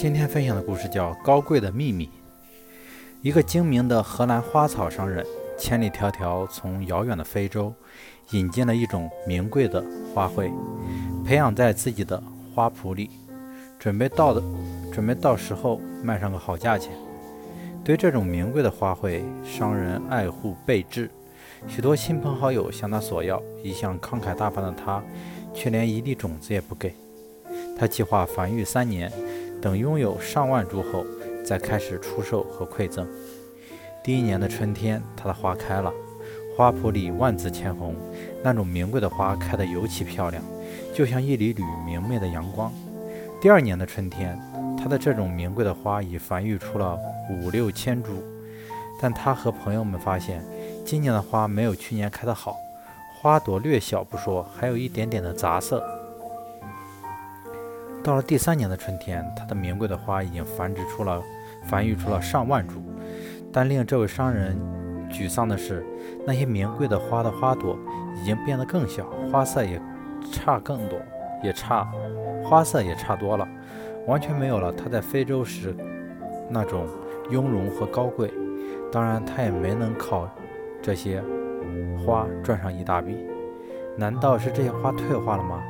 今天分享的故事叫《高贵的秘密》。一个精明的荷兰花草商人，千里迢迢从遥远的非洲引进了一种名贵的花卉，培养在自己的花圃里，准备到的准备到时候卖上个好价钱。对这种名贵的花卉，商人爱护备至，许多亲朋好友向他索要，一向慷慨大方的他，却连一粒种子也不给。他计划繁育三年。等拥有上万株后，再开始出售和馈赠。第一年的春天，它的花开了，花圃里万紫千红，那种名贵的花开得尤其漂亮，就像一缕缕明媚的阳光。第二年的春天，它的这种名贵的花已繁育出了五六千株，但他和朋友们发现，今年的花没有去年开得好，花朵略小不说，还有一点点的杂色。到了第三年的春天，他的名贵的花已经繁殖出了、繁育出了上万株。但令这位商人沮丧的是，那些名贵的花的花朵已经变得更小，花色也差更多，也差，花色也差多了，完全没有了他在非洲时那种雍容和高贵。当然，他也没能靠这些花赚上一大笔。难道是这些花退化了吗？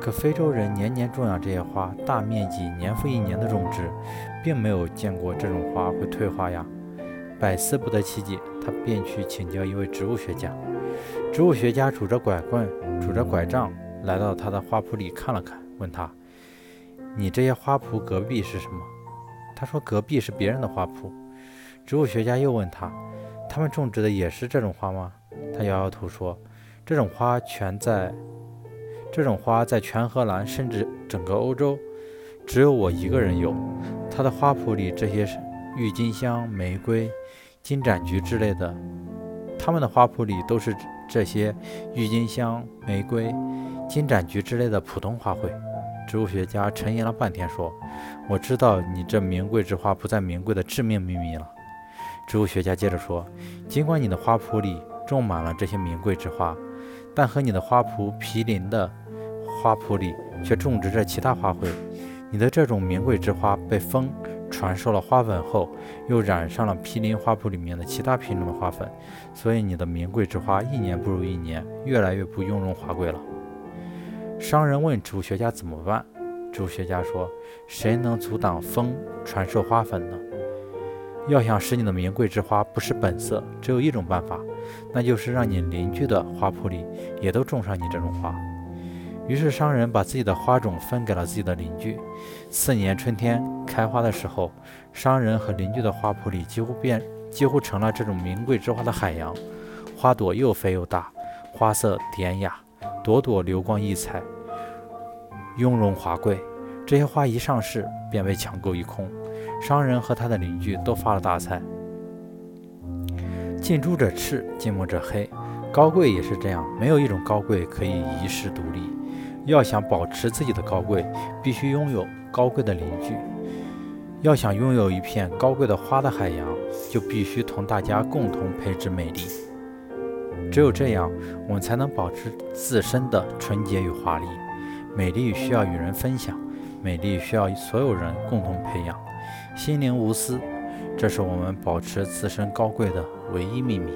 可非洲人年年种养这些花，大面积年复一年的种植，并没有见过这种花会退化呀。百思不得其解，他便去请教一位植物学家。植物学家拄着拐棍，拄着拐杖，来到他的花圃里看了看，问他：“你这些花圃隔壁是什么？”他说：“隔壁是别人的花圃。”植物学家又问他：“他们种植的也是这种花吗？”他摇摇头说：“这种花全在。”这种花在全荷兰，甚至整个欧洲，只有我一个人有。他的花圃里这些郁金香、玫瑰、金盏菊之类的，他们的花圃里都是这些郁金香、玫瑰、金盏菊之类的普通花卉。植物学家沉吟了半天，说：“我知道你这名贵之花不再名贵的致命秘密了。”植物学家接着说：“尽管你的花圃里种满了这些名贵之花，但和你的花圃毗邻的。”花圃里却种植着其他花卉，你的这种名贵之花被风传授了花粉后，又染上了毗邻花圃里面的其他品种的花粉，所以你的名贵之花一年不如一年，越来越不雍容华贵了。商人问植物学家怎么办？植物学家说：“谁能阻挡风传授花粉呢？要想使你的名贵之花不失本色，只有一种办法，那就是让你邻居的花圃里也都种上你这种花。”于是商人把自己的花种分给了自己的邻居。次年春天开花的时候，商人和邻居的花圃里几乎变几乎成了这种名贵之花的海洋。花朵又肥又大，花色典雅，朵朵流光溢彩，雍容华贵。这些花一上市便被抢购一空，商人和他的邻居都发了大财。近朱者赤，近墨者黑。高贵也是这样，没有一种高贵可以一世独立。要想保持自己的高贵，必须拥有高贵的邻居；要想拥有一片高贵的花的海洋，就必须同大家共同培植美丽。只有这样，我们才能保持自身的纯洁与华丽。美丽需要与人分享，美丽需要所有人共同培养。心灵无私，这是我们保持自身高贵的唯一秘密。